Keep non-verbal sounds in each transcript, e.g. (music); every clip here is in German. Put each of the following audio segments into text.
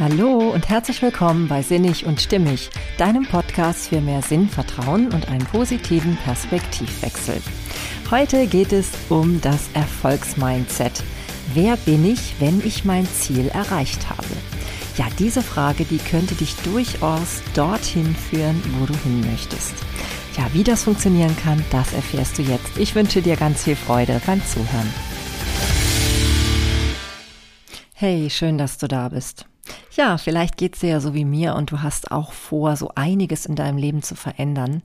Hallo und herzlich willkommen bei Sinnig und Stimmig, deinem Podcast für mehr Sinn, Vertrauen und einen positiven Perspektivwechsel. Heute geht es um das Erfolgsmindset. Wer bin ich, wenn ich mein Ziel erreicht habe? Ja, diese Frage, die könnte dich durchaus dorthin führen, wo du hin möchtest. Ja, wie das funktionieren kann, das erfährst du jetzt. Ich wünsche dir ganz viel Freude beim Zuhören. Hey, schön, dass du da bist. Ja, vielleicht geht es dir ja so wie mir und du hast auch vor, so einiges in deinem Leben zu verändern.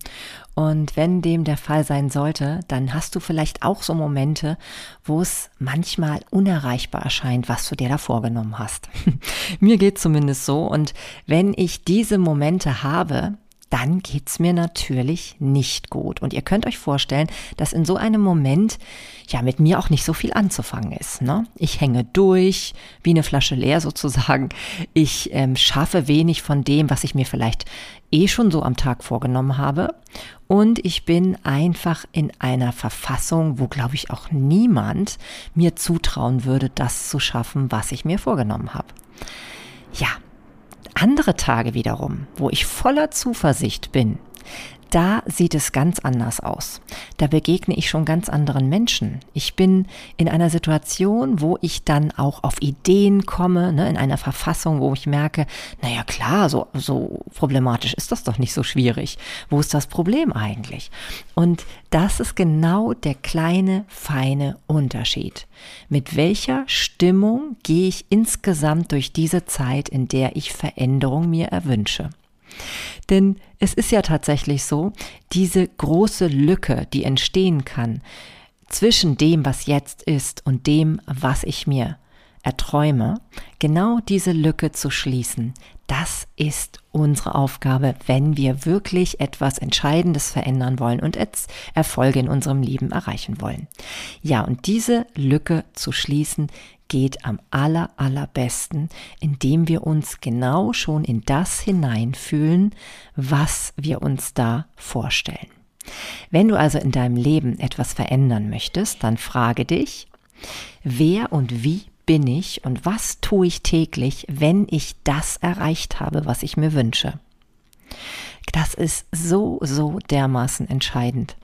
Und wenn dem der Fall sein sollte, dann hast du vielleicht auch so Momente, wo es manchmal unerreichbar erscheint, was du dir da vorgenommen hast. (laughs) mir geht zumindest so. Und wenn ich diese Momente habe, dann geht's mir natürlich nicht gut. Und ihr könnt euch vorstellen, dass in so einem Moment ja mit mir auch nicht so viel anzufangen ist. Ne? Ich hänge durch, wie eine Flasche leer sozusagen. Ich ähm, schaffe wenig von dem, was ich mir vielleicht eh schon so am Tag vorgenommen habe. Und ich bin einfach in einer Verfassung, wo, glaube ich, auch niemand mir zutrauen würde, das zu schaffen, was ich mir vorgenommen habe. Ja, andere Tage wiederum, wo ich voller Zuversicht bin, da sieht es ganz anders aus. Da begegne ich schon ganz anderen Menschen. Ich bin in einer Situation, wo ich dann auch auf Ideen komme, ne, in einer Verfassung, wo ich merke, naja klar, so, so problematisch ist das doch nicht so schwierig. Wo ist das Problem eigentlich? Und das ist genau der kleine, feine Unterschied. Mit welcher Stimmung gehe ich insgesamt durch diese Zeit, in der ich Veränderung mir erwünsche? Denn es ist ja tatsächlich so, diese große Lücke, die entstehen kann zwischen dem, was jetzt ist und dem, was ich mir erträume, genau diese Lücke zu schließen, das ist unsere Aufgabe, wenn wir wirklich etwas Entscheidendes verändern wollen und Erfolge in unserem Leben erreichen wollen. Ja, und diese Lücke zu schließen, geht am aller, allerbesten, indem wir uns genau schon in das hineinfühlen, was wir uns da vorstellen. Wenn du also in deinem Leben etwas verändern möchtest, dann frage dich, wer und wie bin ich und was tue ich täglich, wenn ich das erreicht habe, was ich mir wünsche. Das ist so, so dermaßen entscheidend.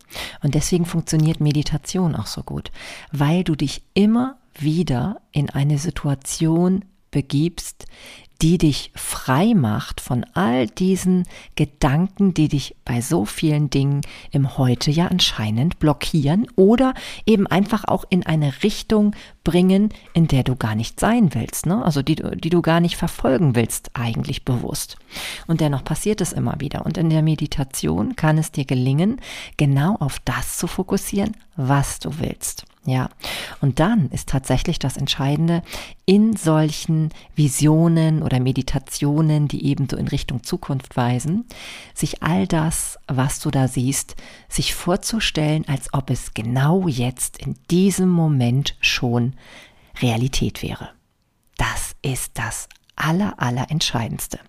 Und deswegen funktioniert Meditation auch so gut, weil du dich immer wieder in eine Situation begibst, die dich frei macht von all diesen Gedanken, die dich bei so vielen Dingen im Heute ja anscheinend blockieren oder eben einfach auch in eine Richtung bringen, in der du gar nicht sein willst, ne? also die, die du gar nicht verfolgen willst, eigentlich bewusst. Und dennoch passiert es immer wieder. Und in der Meditation kann es dir gelingen, genau auf das zu fokussieren, was du willst. Ja, und dann ist tatsächlich das Entscheidende, in solchen Visionen oder Meditationen, die eben so in Richtung Zukunft weisen, sich all das, was du da siehst, sich vorzustellen, als ob es genau jetzt in diesem Moment schon Realität wäre. Das ist das aller, aller Entscheidendste.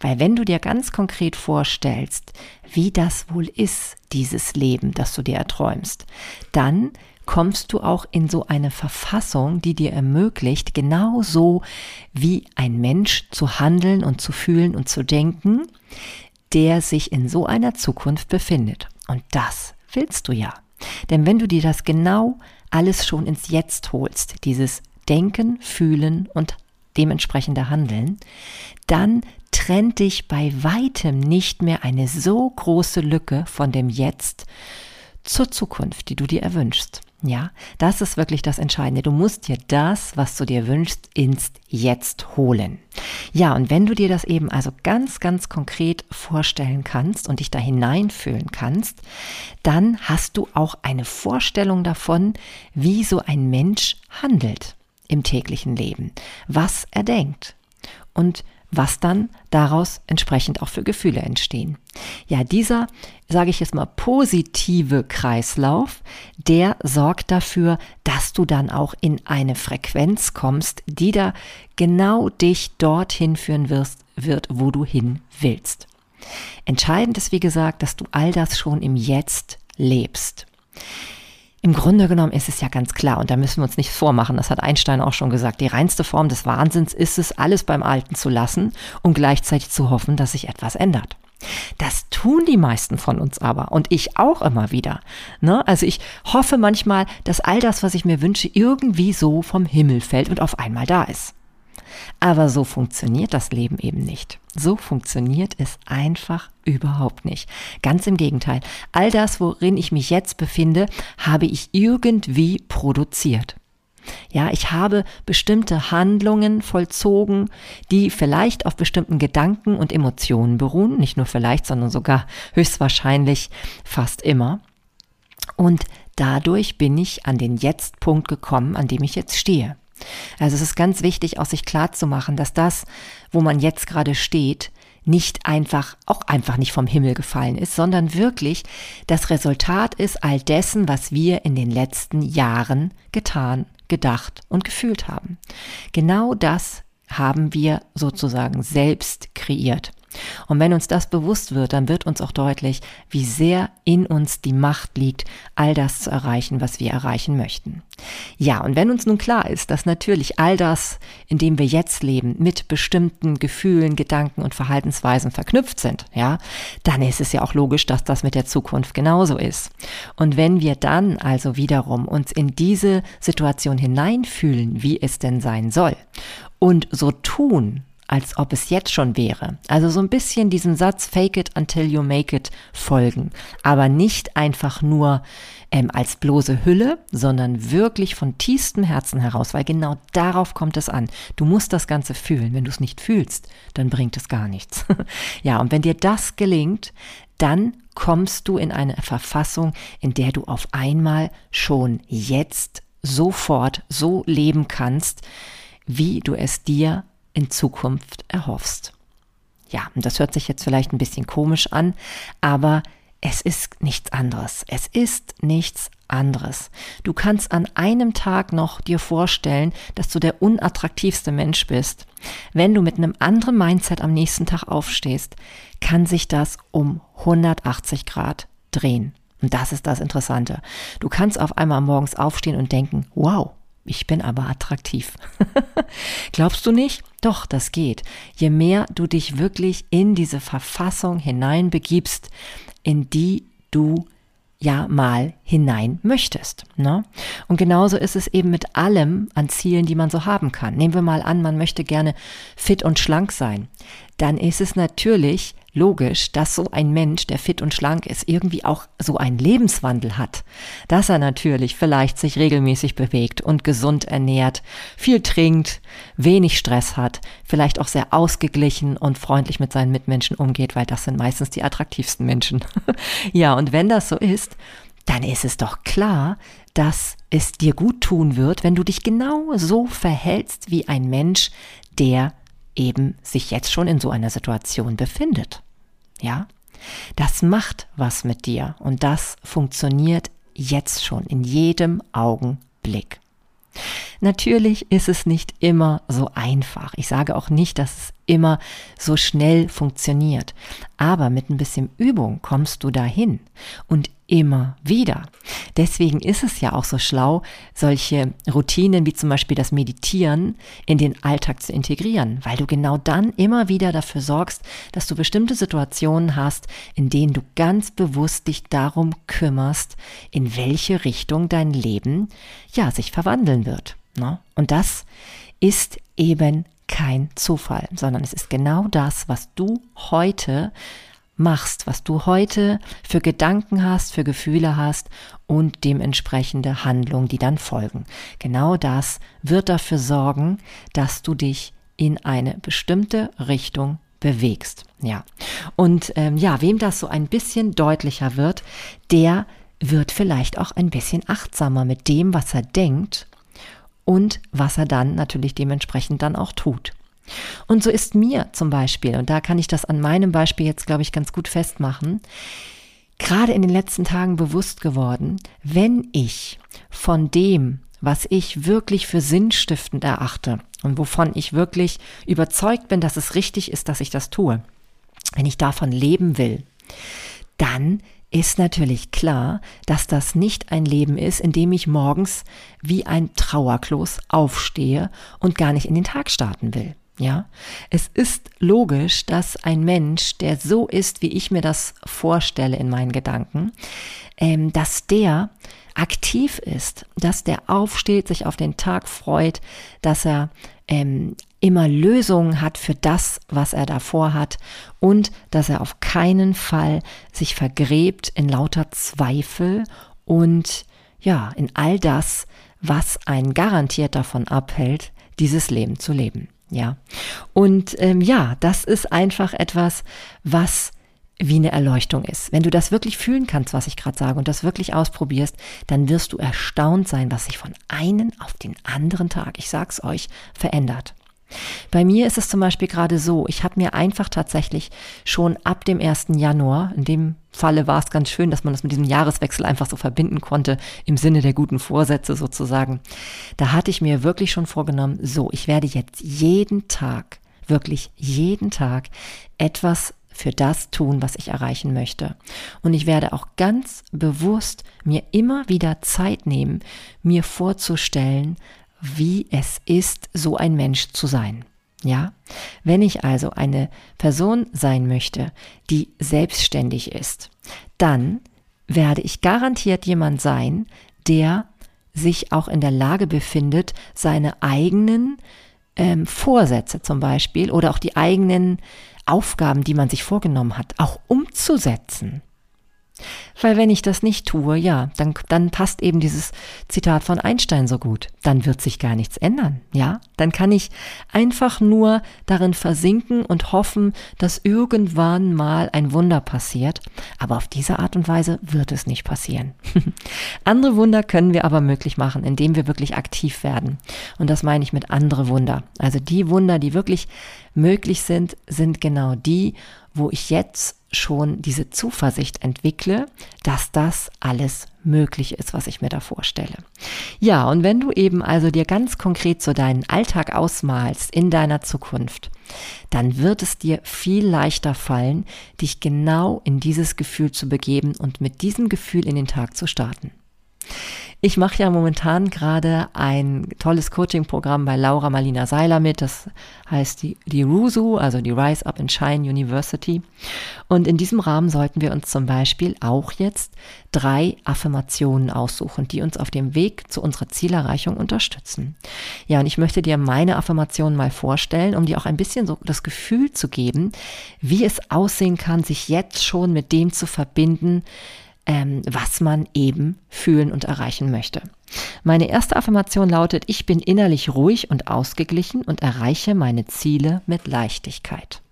Weil wenn du dir ganz konkret vorstellst, wie das wohl ist, dieses Leben, das du dir erträumst, dann kommst du auch in so eine Verfassung, die dir ermöglicht, genauso wie ein Mensch zu handeln und zu fühlen und zu denken, der sich in so einer Zukunft befindet. Und das willst du ja. Denn wenn du dir das genau alles schon ins Jetzt holst, dieses Denken, Fühlen und dementsprechende Handeln, dann trennt dich bei weitem nicht mehr eine so große Lücke von dem Jetzt zur Zukunft, die du dir erwünschst. Ja, das ist wirklich das Entscheidende. Du musst dir das, was du dir wünschst, ins Jetzt holen. Ja, und wenn du dir das eben also ganz, ganz konkret vorstellen kannst und dich da hineinfühlen kannst, dann hast du auch eine Vorstellung davon, wie so ein Mensch handelt im täglichen Leben, was er denkt. Und was dann daraus entsprechend auch für Gefühle entstehen. Ja, dieser, sage ich jetzt mal, positive Kreislauf, der sorgt dafür, dass du dann auch in eine Frequenz kommst, die da genau dich dorthin führen wirst, wird, wo du hin willst. Entscheidend ist, wie gesagt, dass du all das schon im Jetzt lebst. Im Grunde genommen ist es ja ganz klar, und da müssen wir uns nichts vormachen, das hat Einstein auch schon gesagt, die reinste Form des Wahnsinns ist es, alles beim Alten zu lassen und gleichzeitig zu hoffen, dass sich etwas ändert. Das tun die meisten von uns aber und ich auch immer wieder. Ne? Also ich hoffe manchmal, dass all das, was ich mir wünsche, irgendwie so vom Himmel fällt und auf einmal da ist. Aber so funktioniert das Leben eben nicht. So funktioniert es einfach überhaupt nicht. Ganz im Gegenteil. All das, worin ich mich jetzt befinde, habe ich irgendwie produziert. Ja, ich habe bestimmte Handlungen vollzogen, die vielleicht auf bestimmten Gedanken und Emotionen beruhen, nicht nur vielleicht, sondern sogar höchstwahrscheinlich fast immer. Und dadurch bin ich an den Jetzt-Punkt gekommen, an dem ich jetzt stehe. Also es ist ganz wichtig, auch sich klar zu machen, dass das, wo man jetzt gerade steht, nicht einfach, auch einfach nicht vom Himmel gefallen ist, sondern wirklich das Resultat ist all dessen, was wir in den letzten Jahren getan, gedacht und gefühlt haben. Genau das haben wir sozusagen selbst kreiert. Und wenn uns das bewusst wird, dann wird uns auch deutlich, wie sehr in uns die Macht liegt, all das zu erreichen, was wir erreichen möchten. Ja, und wenn uns nun klar ist, dass natürlich all das, in dem wir jetzt leben, mit bestimmten Gefühlen, Gedanken und Verhaltensweisen verknüpft sind, ja, dann ist es ja auch logisch, dass das mit der Zukunft genauso ist. Und wenn wir dann also wiederum uns in diese Situation hineinfühlen, wie es denn sein soll, und so tun, als ob es jetzt schon wäre. Also so ein bisschen diesem Satz Fake it until you make it folgen. Aber nicht einfach nur ähm, als bloße Hülle, sondern wirklich von tiefstem Herzen heraus, weil genau darauf kommt es an. Du musst das Ganze fühlen. Wenn du es nicht fühlst, dann bringt es gar nichts. (laughs) ja, und wenn dir das gelingt, dann kommst du in eine Verfassung, in der du auf einmal schon jetzt sofort so leben kannst, wie du es dir in Zukunft erhoffst. Ja, und das hört sich jetzt vielleicht ein bisschen komisch an, aber es ist nichts anderes. Es ist nichts anderes. Du kannst an einem Tag noch dir vorstellen, dass du der unattraktivste Mensch bist. Wenn du mit einem anderen Mindset am nächsten Tag aufstehst, kann sich das um 180 Grad drehen. Und das ist das Interessante. Du kannst auf einmal morgens aufstehen und denken, wow, ich bin aber attraktiv. (laughs) Glaubst du nicht? Doch, das geht. Je mehr du dich wirklich in diese Verfassung hineinbegibst, in die du ja mal hinein möchtest. Ne? Und genauso ist es eben mit allem an Zielen, die man so haben kann. Nehmen wir mal an, man möchte gerne fit und schlank sein. Dann ist es natürlich logisch, dass so ein Mensch, der fit und schlank ist, irgendwie auch so einen Lebenswandel hat. Dass er natürlich vielleicht sich regelmäßig bewegt und gesund ernährt, viel trinkt, wenig Stress hat, vielleicht auch sehr ausgeglichen und freundlich mit seinen Mitmenschen umgeht, weil das sind meistens die attraktivsten Menschen. (laughs) ja, und wenn das so ist, dann ist es doch klar, dass es dir gut tun wird, wenn du dich genau so verhältst wie ein Mensch, der eben sich jetzt schon in so einer Situation befindet. Ja? Das macht was mit dir und das funktioniert jetzt schon in jedem Augenblick. Natürlich ist es nicht immer so einfach. Ich sage auch nicht, dass es immer so schnell funktioniert. Aber mit ein bisschen Übung kommst du dahin und immer wieder. Deswegen ist es ja auch so schlau, solche Routinen wie zum Beispiel das Meditieren in den Alltag zu integrieren, weil du genau dann immer wieder dafür sorgst, dass du bestimmte Situationen hast, in denen du ganz bewusst dich darum kümmerst, in welche Richtung dein Leben ja sich verwandeln wird. Ne? Und das ist eben kein Zufall, sondern es ist genau das, was du heute machst, was du heute für Gedanken hast, für Gefühle hast und dementsprechende Handlungen, die dann folgen. Genau das wird dafür sorgen, dass du dich in eine bestimmte Richtung bewegst. Ja. Und ähm, ja, wem das so ein bisschen deutlicher wird, der wird vielleicht auch ein bisschen achtsamer mit dem, was er denkt und was er dann natürlich dementsprechend dann auch tut. Und so ist mir zum Beispiel, und da kann ich das an meinem Beispiel jetzt, glaube ich, ganz gut festmachen, gerade in den letzten Tagen bewusst geworden, wenn ich von dem, was ich wirklich für sinnstiftend erachte und wovon ich wirklich überzeugt bin, dass es richtig ist, dass ich das tue, wenn ich davon leben will, dann ist natürlich klar, dass das nicht ein Leben ist, in dem ich morgens wie ein Trauerklos aufstehe und gar nicht in den Tag starten will. Ja, es ist logisch, dass ein Mensch, der so ist, wie ich mir das vorstelle in meinen Gedanken, ähm, dass der aktiv ist, dass der aufsteht, sich auf den Tag freut, dass er ähm, immer Lösungen hat für das, was er davor hat und dass er auf keinen Fall sich vergräbt in lauter Zweifel und ja, in all das, was einen garantiert davon abhält, dieses Leben zu leben. Ja. Und ähm, ja, das ist einfach etwas, was wie eine Erleuchtung ist. Wenn du das wirklich fühlen kannst, was ich gerade sage, und das wirklich ausprobierst, dann wirst du erstaunt sein, was sich von einem auf den anderen Tag, ich sag's euch, verändert. Bei mir ist es zum Beispiel gerade so, ich habe mir einfach tatsächlich schon ab dem 1. Januar, in dem Falle war es ganz schön, dass man das mit diesem Jahreswechsel einfach so verbinden konnte, im Sinne der guten Vorsätze sozusagen. Da hatte ich mir wirklich schon vorgenommen, so, ich werde jetzt jeden Tag, wirklich jeden Tag etwas für das tun, was ich erreichen möchte. Und ich werde auch ganz bewusst mir immer wieder Zeit nehmen, mir vorzustellen, wie es ist, so ein Mensch zu sein. Ja, wenn ich also eine Person sein möchte, die selbstständig ist, dann werde ich garantiert jemand sein, der sich auch in der Lage befindet, seine eigenen ähm, Vorsätze zum Beispiel oder auch die eigenen Aufgaben, die man sich vorgenommen hat, auch umzusetzen. Weil wenn ich das nicht tue, ja, dann, dann passt eben dieses Zitat von Einstein so gut. Dann wird sich gar nichts ändern, ja? Dann kann ich einfach nur darin versinken und hoffen, dass irgendwann mal ein Wunder passiert. Aber auf diese Art und Weise wird es nicht passieren. (laughs) andere Wunder können wir aber möglich machen, indem wir wirklich aktiv werden. Und das meine ich mit andere Wunder. Also die Wunder, die wirklich möglich sind, sind genau die, wo ich jetzt schon diese Zuversicht entwickle, dass das alles möglich ist, was ich mir da vorstelle. Ja, und wenn du eben also dir ganz konkret so deinen Alltag ausmalst in deiner Zukunft, dann wird es dir viel leichter fallen, dich genau in dieses Gefühl zu begeben und mit diesem Gefühl in den Tag zu starten. Ich mache ja momentan gerade ein tolles Coaching-Programm bei Laura Malina Seiler mit. Das heißt die, die RUSU, also die Rise Up and Shine University. Und in diesem Rahmen sollten wir uns zum Beispiel auch jetzt drei Affirmationen aussuchen, die uns auf dem Weg zu unserer Zielerreichung unterstützen. Ja, und ich möchte dir meine Affirmationen mal vorstellen, um dir auch ein bisschen so das Gefühl zu geben, wie es aussehen kann, sich jetzt schon mit dem zu verbinden, ähm, was man eben fühlen und erreichen möchte. Meine erste Affirmation lautet, ich bin innerlich ruhig und ausgeglichen und erreiche meine Ziele mit Leichtigkeit.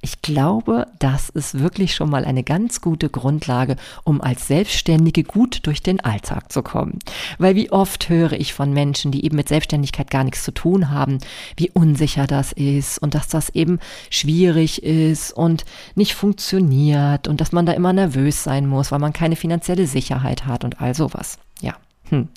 Ich glaube, das ist wirklich schon mal eine ganz gute Grundlage, um als Selbstständige gut durch den Alltag zu kommen. Weil wie oft höre ich von Menschen, die eben mit Selbstständigkeit gar nichts zu tun haben, wie unsicher das ist und dass das eben schwierig ist und nicht funktioniert und dass man da immer nervös sein muss, weil man keine finanzielle Sicherheit hat und all sowas. Ja. Hm.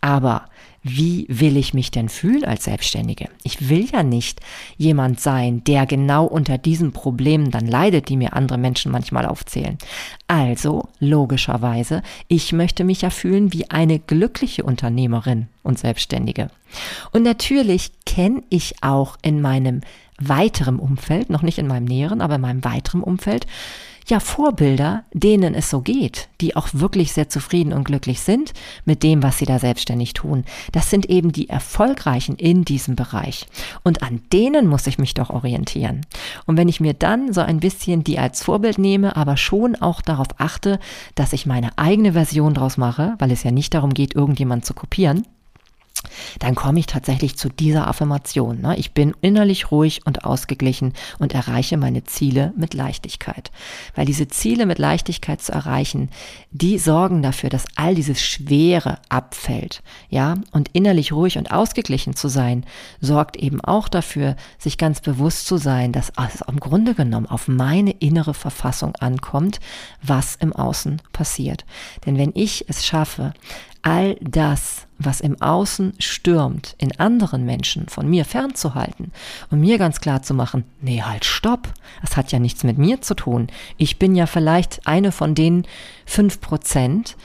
Aber wie will ich mich denn fühlen als Selbstständige? Ich will ja nicht jemand sein, der genau unter diesen Problemen dann leidet, die mir andere Menschen manchmal aufzählen. Also, logischerweise, ich möchte mich ja fühlen wie eine glückliche Unternehmerin und Selbstständige. Und natürlich kenne ich auch in meinem weiteren Umfeld, noch nicht in meinem näheren, aber in meinem weiteren Umfeld, ja Vorbilder, denen es so geht, die auch wirklich sehr zufrieden und glücklich sind mit dem, was sie da selbstständig tun. Das sind eben die Erfolgreichen in diesem Bereich. Und an denen muss ich mich doch orientieren. Und wenn ich mir dann so ein bisschen die als Vorbild nehme, aber schon auch darauf achte, dass ich meine eigene Version draus mache, weil es ja nicht darum geht, irgendjemand zu kopieren, dann komme ich tatsächlich zu dieser Affirmation. Ne? Ich bin innerlich ruhig und ausgeglichen und erreiche meine Ziele mit Leichtigkeit. Weil diese Ziele mit Leichtigkeit zu erreichen, die sorgen dafür, dass all dieses Schwere abfällt. Ja, und innerlich ruhig und ausgeglichen zu sein, sorgt eben auch dafür, sich ganz bewusst zu sein, dass es im Grunde genommen auf meine innere Verfassung ankommt, was im Außen passiert. Denn wenn ich es schaffe, all das, was im Außen stürmt, in anderen Menschen von mir fernzuhalten und mir ganz klar zu machen, nee, halt, stopp, das hat ja nichts mit mir zu tun. Ich bin ja vielleicht eine von den fünf Prozent,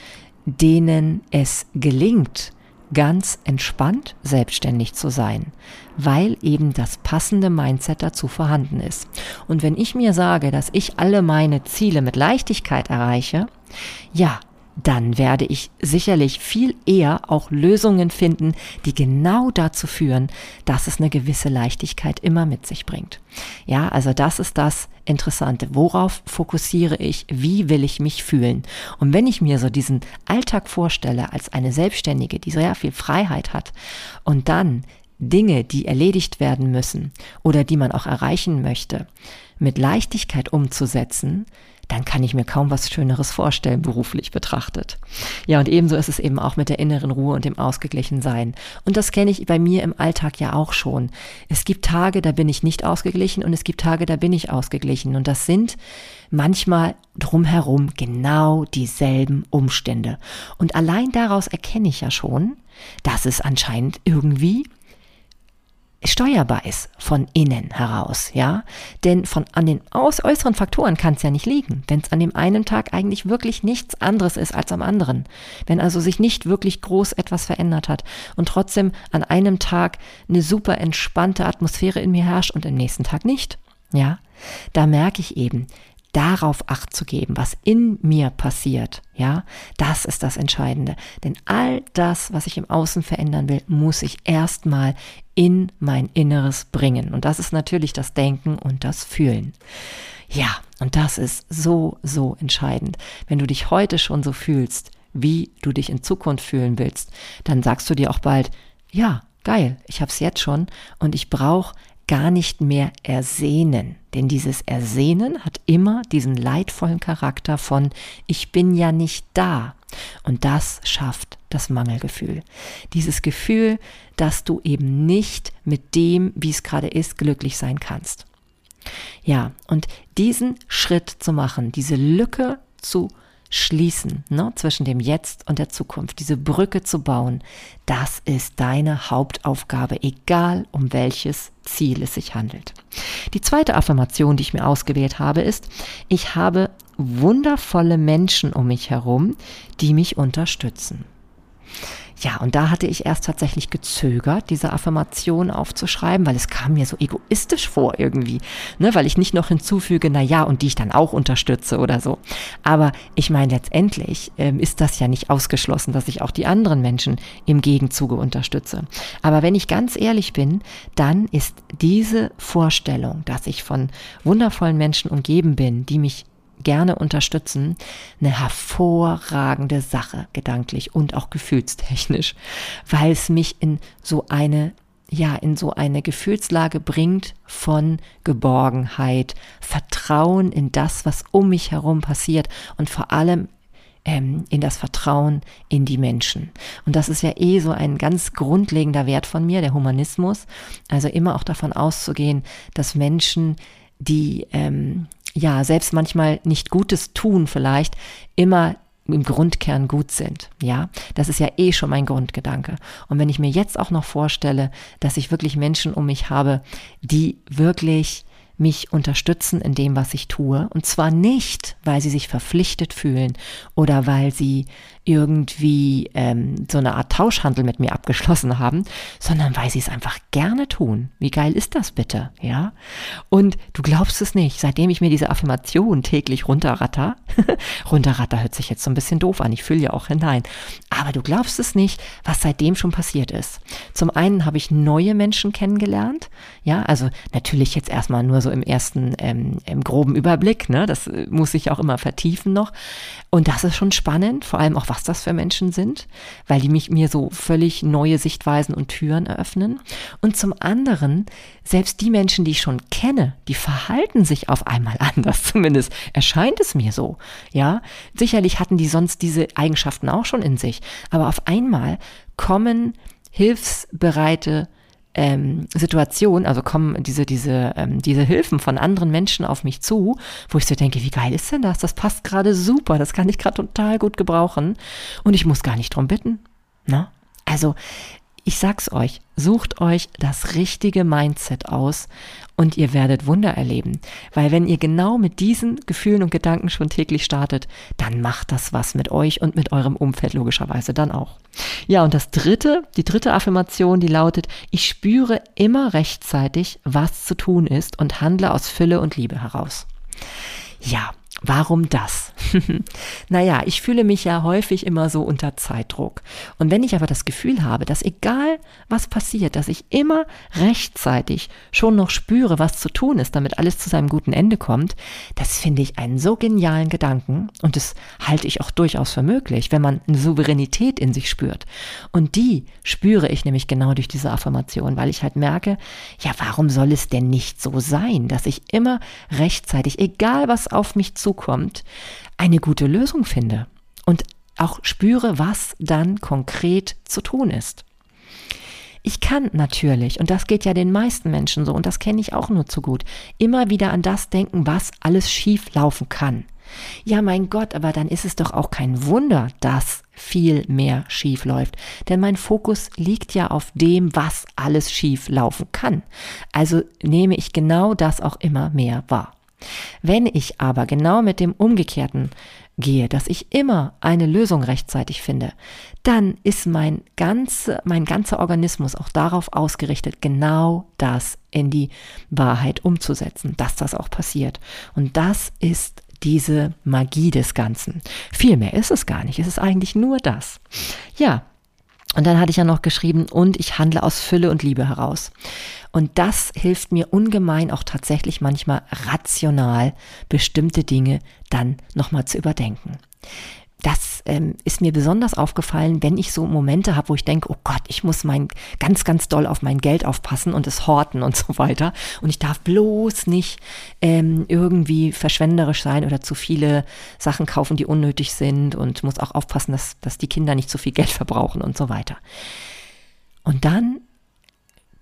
denen es gelingt, ganz entspannt selbstständig zu sein, weil eben das passende Mindset dazu vorhanden ist. Und wenn ich mir sage, dass ich alle meine Ziele mit Leichtigkeit erreiche, ja, dann werde ich sicherlich viel eher auch Lösungen finden, die genau dazu führen, dass es eine gewisse Leichtigkeit immer mit sich bringt. Ja, also das ist das Interessante. Worauf fokussiere ich? Wie will ich mich fühlen? Und wenn ich mir so diesen Alltag vorstelle als eine Selbstständige, die sehr viel Freiheit hat und dann Dinge, die erledigt werden müssen oder die man auch erreichen möchte, mit Leichtigkeit umzusetzen, dann kann ich mir kaum was Schöneres vorstellen, beruflich betrachtet. Ja, und ebenso ist es eben auch mit der inneren Ruhe und dem Ausgeglichensein. Und das kenne ich bei mir im Alltag ja auch schon. Es gibt Tage, da bin ich nicht ausgeglichen und es gibt Tage, da bin ich ausgeglichen. Und das sind manchmal drumherum genau dieselben Umstände. Und allein daraus erkenne ich ja schon, dass es anscheinend irgendwie steuerbar ist von innen heraus, ja. Denn von an den aus, äußeren Faktoren kann es ja nicht liegen, wenn es an dem einen Tag eigentlich wirklich nichts anderes ist als am anderen. Wenn also sich nicht wirklich groß etwas verändert hat und trotzdem an einem Tag eine super entspannte Atmosphäre in mir herrscht und im nächsten Tag nicht. Ja, da merke ich eben, darauf acht zu geben, was in mir passiert, ja, das ist das Entscheidende. Denn all das, was ich im Außen verändern will, muss ich erstmal in mein Inneres bringen. Und das ist natürlich das Denken und das Fühlen. Ja, und das ist so, so entscheidend. Wenn du dich heute schon so fühlst, wie du dich in Zukunft fühlen willst, dann sagst du dir auch bald, ja, geil, ich hab's jetzt schon und ich brauche gar nicht mehr ersehnen. Denn dieses Ersehnen hat immer diesen leidvollen Charakter von ich bin ja nicht da. Und das schafft das Mangelgefühl. Dieses Gefühl, dass du eben nicht mit dem, wie es gerade ist, glücklich sein kannst. Ja, und diesen Schritt zu machen, diese Lücke zu schließen ne, zwischen dem Jetzt und der Zukunft, diese Brücke zu bauen, das ist deine Hauptaufgabe, egal um welches Ziel es sich handelt. Die zweite Affirmation, die ich mir ausgewählt habe, ist, ich habe wundervolle Menschen um mich herum, die mich unterstützen. Ja, und da hatte ich erst tatsächlich gezögert, diese Affirmation aufzuschreiben, weil es kam mir so egoistisch vor irgendwie, ne, weil ich nicht noch hinzufüge, na ja, und die ich dann auch unterstütze oder so. Aber ich meine, letztendlich ähm, ist das ja nicht ausgeschlossen, dass ich auch die anderen Menschen im Gegenzuge unterstütze. Aber wenn ich ganz ehrlich bin, dann ist diese Vorstellung, dass ich von wundervollen Menschen umgeben bin, die mich gerne unterstützen, eine hervorragende Sache, gedanklich und auch gefühlstechnisch, (laughs) weil es mich in so eine ja, in so eine Gefühlslage bringt von Geborgenheit, Vertrauen in das, was um mich herum passiert und vor allem ähm, in das Vertrauen in die Menschen. Und das ist ja eh so ein ganz grundlegender Wert von mir, der Humanismus. Also immer auch davon auszugehen, dass Menschen, die ähm, ja, selbst manchmal nicht Gutes tun vielleicht, immer im Grundkern gut sind. Ja, das ist ja eh schon mein Grundgedanke. Und wenn ich mir jetzt auch noch vorstelle, dass ich wirklich Menschen um mich habe, die wirklich mich unterstützen in dem, was ich tue. Und zwar nicht, weil sie sich verpflichtet fühlen oder weil sie irgendwie ähm, so eine Art Tauschhandel mit mir abgeschlossen haben, sondern weil sie es einfach gerne tun. Wie geil ist das bitte, ja? Und du glaubst es nicht, seitdem ich mir diese Affirmation täglich runterratter, (laughs) runterratter hört sich jetzt so ein bisschen doof an, ich fühle ja auch hinein, aber du glaubst es nicht, was seitdem schon passiert ist. Zum einen habe ich neue Menschen kennengelernt, ja, also natürlich jetzt erstmal nur so im ersten, ähm, im groben Überblick, ne, das äh, muss ich auch immer vertiefen noch. Und das ist schon spannend, vor allem auch was das für Menschen sind, weil die mich mir so völlig neue Sichtweisen und Türen eröffnen. Und zum anderen, selbst die Menschen, die ich schon kenne, die verhalten sich auf einmal (laughs) anders, zumindest erscheint es mir so. Ja, sicherlich hatten die sonst diese Eigenschaften auch schon in sich, aber auf einmal kommen hilfsbereite ähm, Situation, also kommen diese, diese, ähm, diese Hilfen von anderen Menschen auf mich zu, wo ich so denke, wie geil ist denn das? Das passt gerade super, das kann ich gerade total gut gebrauchen und ich muss gar nicht drum bitten. Ne? Also ich sag's euch, sucht euch das richtige Mindset aus und ihr werdet Wunder erleben. Weil wenn ihr genau mit diesen Gefühlen und Gedanken schon täglich startet, dann macht das was mit euch und mit eurem Umfeld logischerweise dann auch. Ja, und das dritte, die dritte Affirmation, die lautet, ich spüre immer rechtzeitig, was zu tun ist und handle aus Fülle und Liebe heraus. Ja, Warum das? (laughs) naja, ich fühle mich ja häufig immer so unter Zeitdruck. Und wenn ich aber das Gefühl habe, dass egal was passiert, dass ich immer rechtzeitig schon noch spüre, was zu tun ist, damit alles zu seinem guten Ende kommt, das finde ich einen so genialen Gedanken und das halte ich auch durchaus für möglich, wenn man eine Souveränität in sich spürt. Und die spüre ich nämlich genau durch diese Affirmation, weil ich halt merke, ja, warum soll es denn nicht so sein, dass ich immer rechtzeitig, egal was auf mich zu zukommt, eine gute Lösung finde und auch spüre, was dann konkret zu tun ist. Ich kann natürlich, und das geht ja den meisten Menschen so, und das kenne ich auch nur zu gut, immer wieder an das denken, was alles schief laufen kann. Ja, mein Gott, aber dann ist es doch auch kein Wunder, dass viel mehr schief läuft. Denn mein Fokus liegt ja auf dem, was alles schief laufen kann. Also nehme ich genau das auch immer mehr wahr. Wenn ich aber genau mit dem Umgekehrten gehe, dass ich immer eine Lösung rechtzeitig finde, dann ist mein, ganze, mein ganzer Organismus auch darauf ausgerichtet, genau das in die Wahrheit umzusetzen, dass das auch passiert. Und das ist diese Magie des Ganzen. Viel mehr ist es gar nicht. Es ist eigentlich nur das. Ja, und dann hatte ich ja noch geschrieben, und ich handle aus Fülle und Liebe heraus. Und das hilft mir ungemein auch tatsächlich manchmal rational bestimmte Dinge dann nochmal zu überdenken. Das ähm, ist mir besonders aufgefallen, wenn ich so Momente habe, wo ich denke, oh Gott, ich muss mein ganz, ganz doll auf mein Geld aufpassen und es horten und (laughs) so weiter. Und ich darf bloß nicht ähm, irgendwie verschwenderisch sein oder zu viele Sachen kaufen, die unnötig sind und muss auch aufpassen, dass, dass die Kinder nicht zu viel Geld verbrauchen und so weiter. Und dann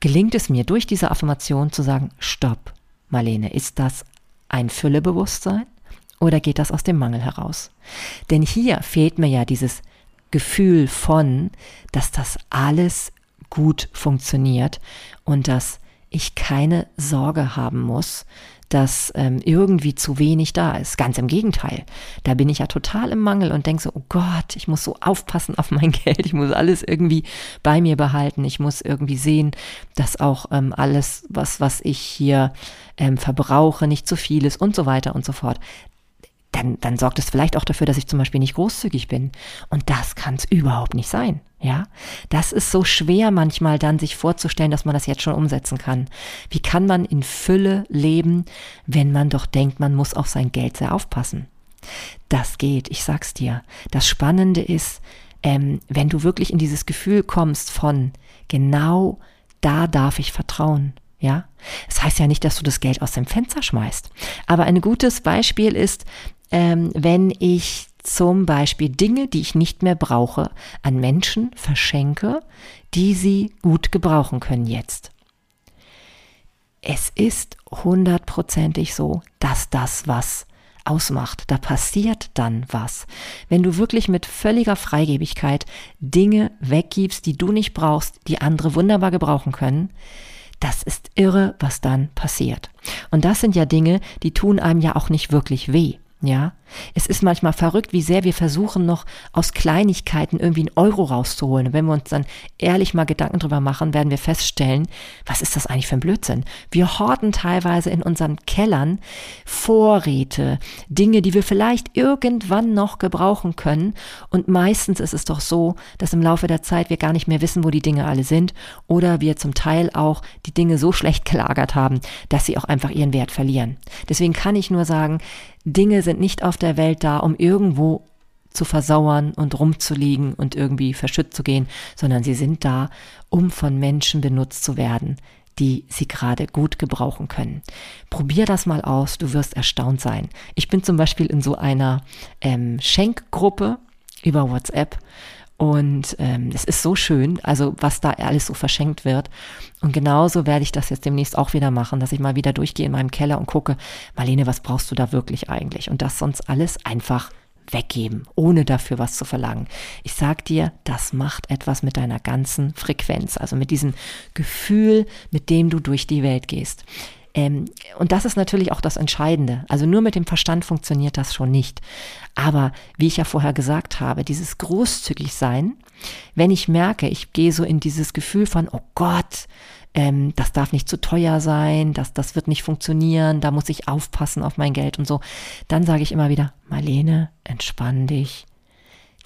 gelingt es mir durch diese Affirmation zu sagen, stopp, Marlene, ist das ein Füllebewusstsein oder geht das aus dem Mangel heraus? Denn hier fehlt mir ja dieses Gefühl von, dass das alles gut funktioniert und dass ich keine Sorge haben muss, dass ähm, irgendwie zu wenig da ist. Ganz im Gegenteil. Da bin ich ja total im Mangel und denke so, oh Gott, ich muss so aufpassen auf mein (laughs) Geld, ich muss alles irgendwie bei mir behalten, ich muss irgendwie sehen, dass auch ähm, alles, was, was ich hier ähm, verbrauche, nicht zu viel ist und so weiter und so fort dann, dann sorgt es vielleicht auch dafür, dass ich zum Beispiel nicht großzügig bin. Und das kann es überhaupt nicht sein. Ja, das ist so schwer manchmal dann sich vorzustellen, dass man das jetzt schon umsetzen kann. Wie kann man in Fülle leben, wenn man doch denkt, man muss auf sein Geld sehr aufpassen? Das geht, ich sag's dir. Das Spannende ist, ähm, wenn du wirklich in dieses Gefühl kommst von genau da darf ich vertrauen. Ja, es das heißt ja nicht, dass du das Geld aus dem Fenster schmeißt. Aber ein gutes Beispiel ist, ähm, wenn ich zum Beispiel Dinge, die ich nicht mehr brauche, an Menschen verschenke, die sie gut gebrauchen können jetzt. Es ist hundertprozentig so, dass das was ausmacht. Da passiert dann was. Wenn du wirklich mit völliger Freigebigkeit Dinge weggibst, die du nicht brauchst, die andere wunderbar gebrauchen können, das ist irre, was dann passiert. Und das sind ja Dinge, die tun einem ja auch nicht wirklich weh. Ja, es ist manchmal verrückt, wie sehr wir versuchen, noch aus Kleinigkeiten irgendwie einen Euro rauszuholen. Und wenn wir uns dann ehrlich mal Gedanken drüber machen, werden wir feststellen, was ist das eigentlich für ein Blödsinn? Wir horten teilweise in unseren Kellern Vorräte, Dinge, die wir vielleicht irgendwann noch gebrauchen können. Und meistens ist es doch so, dass im Laufe der Zeit wir gar nicht mehr wissen, wo die Dinge alle sind oder wir zum Teil auch die Dinge so schlecht gelagert haben, dass sie auch einfach ihren Wert verlieren. Deswegen kann ich nur sagen, Dinge sind nicht auf der Welt da, um irgendwo zu versauern und rumzuliegen und irgendwie verschütt zu gehen, sondern sie sind da, um von Menschen benutzt zu werden, die sie gerade gut gebrauchen können. Probier das mal aus, du wirst erstaunt sein. Ich bin zum Beispiel in so einer ähm, Schenkgruppe über WhatsApp und ähm, es ist so schön, also was da alles so verschenkt wird. Und genauso werde ich das jetzt demnächst auch wieder machen, dass ich mal wieder durchgehe in meinem Keller und gucke, Marlene, was brauchst du da wirklich eigentlich? Und das sonst alles einfach weggeben, ohne dafür was zu verlangen. Ich sag dir, das macht etwas mit deiner ganzen Frequenz, also mit diesem Gefühl, mit dem du durch die Welt gehst. Ähm, und das ist natürlich auch das Entscheidende. Also nur mit dem Verstand funktioniert das schon nicht. Aber wie ich ja vorher gesagt habe, dieses großzügig sein, wenn ich merke, ich gehe so in dieses Gefühl von, oh Gott, ähm, das darf nicht zu teuer sein, das, das wird nicht funktionieren, da muss ich aufpassen auf mein Geld und so, dann sage ich immer wieder, Marlene, entspann dich.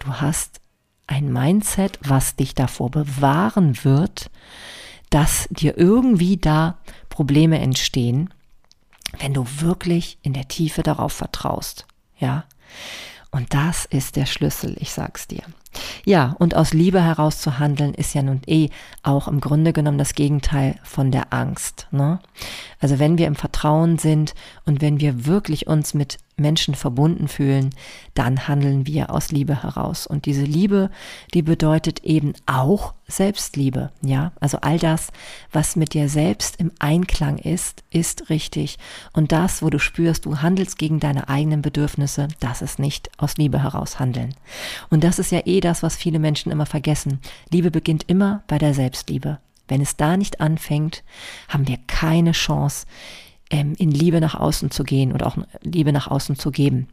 Du hast ein Mindset, was dich davor bewahren wird, dass dir irgendwie da Probleme entstehen, wenn du wirklich in der Tiefe darauf vertraust. Ja. Und das ist der Schlüssel, ich sag's dir. Ja, und aus Liebe heraus zu handeln, ist ja nun eh auch im Grunde genommen das Gegenteil von der Angst. Ne? Also wenn wir im Vertrauen sind und wenn wir wirklich uns mit Menschen verbunden fühlen, dann handeln wir aus Liebe heraus. Und diese Liebe, die bedeutet eben auch Selbstliebe. Ja, also all das, was mit dir selbst im Einklang ist, ist richtig. Und das, wo du spürst, du handelst gegen deine eigenen Bedürfnisse, das ist nicht aus Liebe heraus handeln. Und das ist ja eh das, was viele Menschen immer vergessen. Liebe beginnt immer bei der Selbstliebe. Wenn es da nicht anfängt, haben wir keine Chance, ähm, in Liebe nach außen zu gehen oder auch Liebe nach außen zu geben.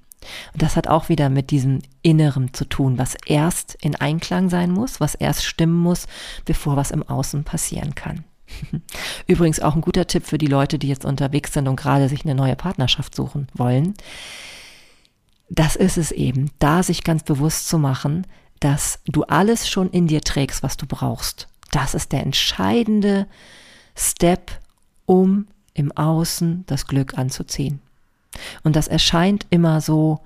Und das hat auch wieder mit diesem Inneren zu tun, was erst in Einklang sein muss, was erst stimmen muss, bevor was im Außen passieren kann. (laughs) Übrigens auch ein guter Tipp für die Leute, die jetzt unterwegs sind und gerade sich eine neue Partnerschaft suchen wollen. Das ist es eben, da sich ganz bewusst zu machen, dass du alles schon in dir trägst, was du brauchst. Das ist der entscheidende Step, um im Außen das Glück anzuziehen. Und das erscheint immer so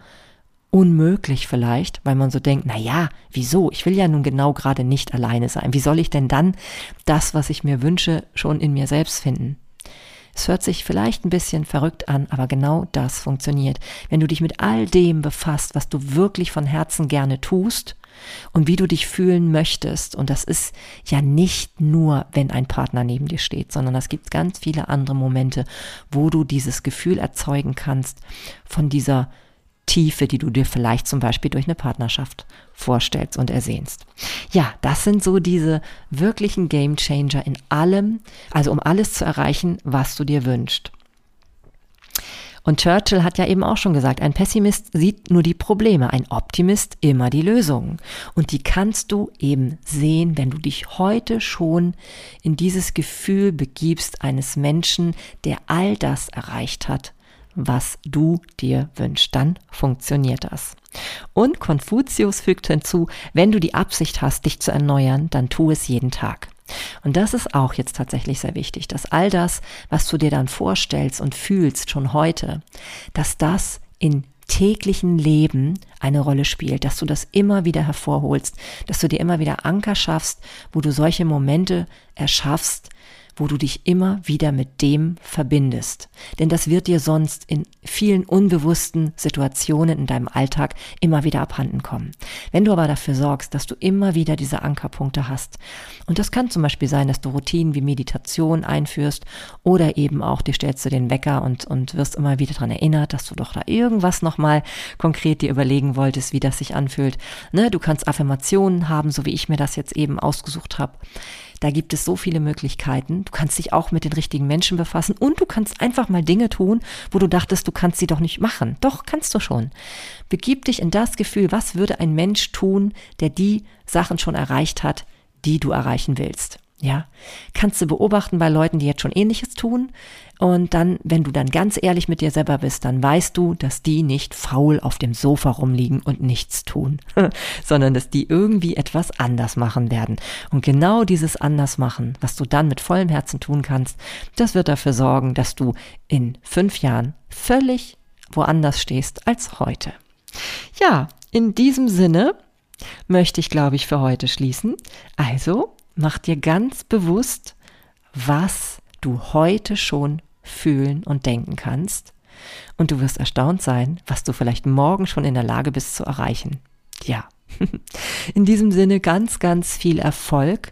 unmöglich vielleicht, weil man so denkt, na ja, wieso? Ich will ja nun genau gerade nicht alleine sein. Wie soll ich denn dann das, was ich mir wünsche, schon in mir selbst finden? Es hört sich vielleicht ein bisschen verrückt an, aber genau das funktioniert. Wenn du dich mit all dem befasst, was du wirklich von Herzen gerne tust, und wie du dich fühlen möchtest. Und das ist ja nicht nur, wenn ein Partner neben dir steht, sondern es gibt ganz viele andere Momente, wo du dieses Gefühl erzeugen kannst von dieser Tiefe, die du dir vielleicht zum Beispiel durch eine Partnerschaft vorstellst und ersehnst. Ja, das sind so diese wirklichen Game Changer in allem, also um alles zu erreichen, was du dir wünschst. Und Churchill hat ja eben auch schon gesagt, ein Pessimist sieht nur die Probleme, ein Optimist immer die Lösungen. Und die kannst du eben sehen, wenn du dich heute schon in dieses Gefühl begibst eines Menschen, der all das erreicht hat, was du dir wünschst. Dann funktioniert das. Und Konfuzius fügt hinzu, wenn du die Absicht hast, dich zu erneuern, dann tu es jeden Tag. Und das ist auch jetzt tatsächlich sehr wichtig, dass all das, was du dir dann vorstellst und fühlst schon heute, dass das in täglichen Leben eine Rolle spielt, dass du das immer wieder hervorholst, dass du dir immer wieder Anker schaffst, wo du solche Momente erschaffst, wo du dich immer wieder mit dem verbindest. Denn das wird dir sonst in vielen unbewussten Situationen in deinem Alltag immer wieder abhanden kommen. Wenn du aber dafür sorgst, dass du immer wieder diese Ankerpunkte hast, und das kann zum Beispiel sein, dass du Routinen wie Meditation einführst oder eben auch, dir stellst du den Wecker und, und wirst immer wieder daran erinnert, dass du doch da irgendwas nochmal konkret dir überlegen wolltest, wie das sich anfühlt. Ne, du kannst Affirmationen haben, so wie ich mir das jetzt eben ausgesucht habe. Da gibt es so viele Möglichkeiten. Du kannst dich auch mit den richtigen Menschen befassen und du kannst einfach mal Dinge tun, wo du dachtest, du kannst sie doch nicht machen. Doch, kannst du schon. Begib dich in das Gefühl, was würde ein Mensch tun, der die Sachen schon erreicht hat, die du erreichen willst. Ja, kannst du beobachten bei Leuten, die jetzt schon ähnliches tun. Und dann, wenn du dann ganz ehrlich mit dir selber bist, dann weißt du, dass die nicht faul auf dem Sofa rumliegen und nichts tun, (laughs) sondern dass die irgendwie etwas anders machen werden. Und genau dieses anders machen, was du dann mit vollem Herzen tun kannst, das wird dafür sorgen, dass du in fünf Jahren völlig woanders stehst als heute. Ja, in diesem Sinne möchte ich, glaube ich, für heute schließen. Also, mach dir ganz bewusst, was du heute schon fühlen und denken kannst. Und du wirst erstaunt sein, was du vielleicht morgen schon in der Lage bist zu erreichen. Ja. (laughs) In diesem Sinne ganz, ganz viel Erfolg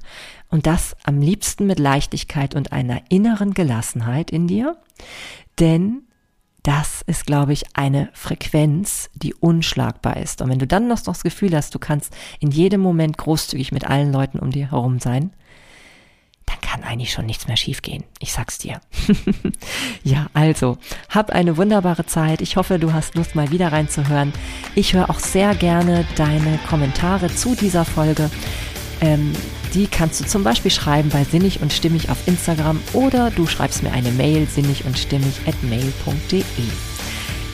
und das am liebsten mit Leichtigkeit und einer inneren Gelassenheit in dir. Denn das ist, glaube ich, eine Frequenz, die unschlagbar ist. Und wenn du dann noch das Gefühl hast, du kannst in jedem Moment großzügig mit allen Leuten um dir herum sein, dann kann eigentlich schon nichts mehr schiefgehen. Ich sag's dir. (laughs) ja, also, hab eine wunderbare Zeit. Ich hoffe, du hast Lust, mal wieder reinzuhören. Ich höre auch sehr gerne deine Kommentare zu dieser Folge. Ähm, die kannst du zum Beispiel schreiben bei sinnig und stimmig auf Instagram oder du schreibst mir eine Mail sinnig und stimmig at mail.de.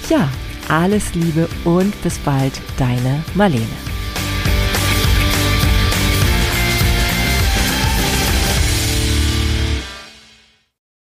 Ja, alles Liebe und bis bald, deine Marlene.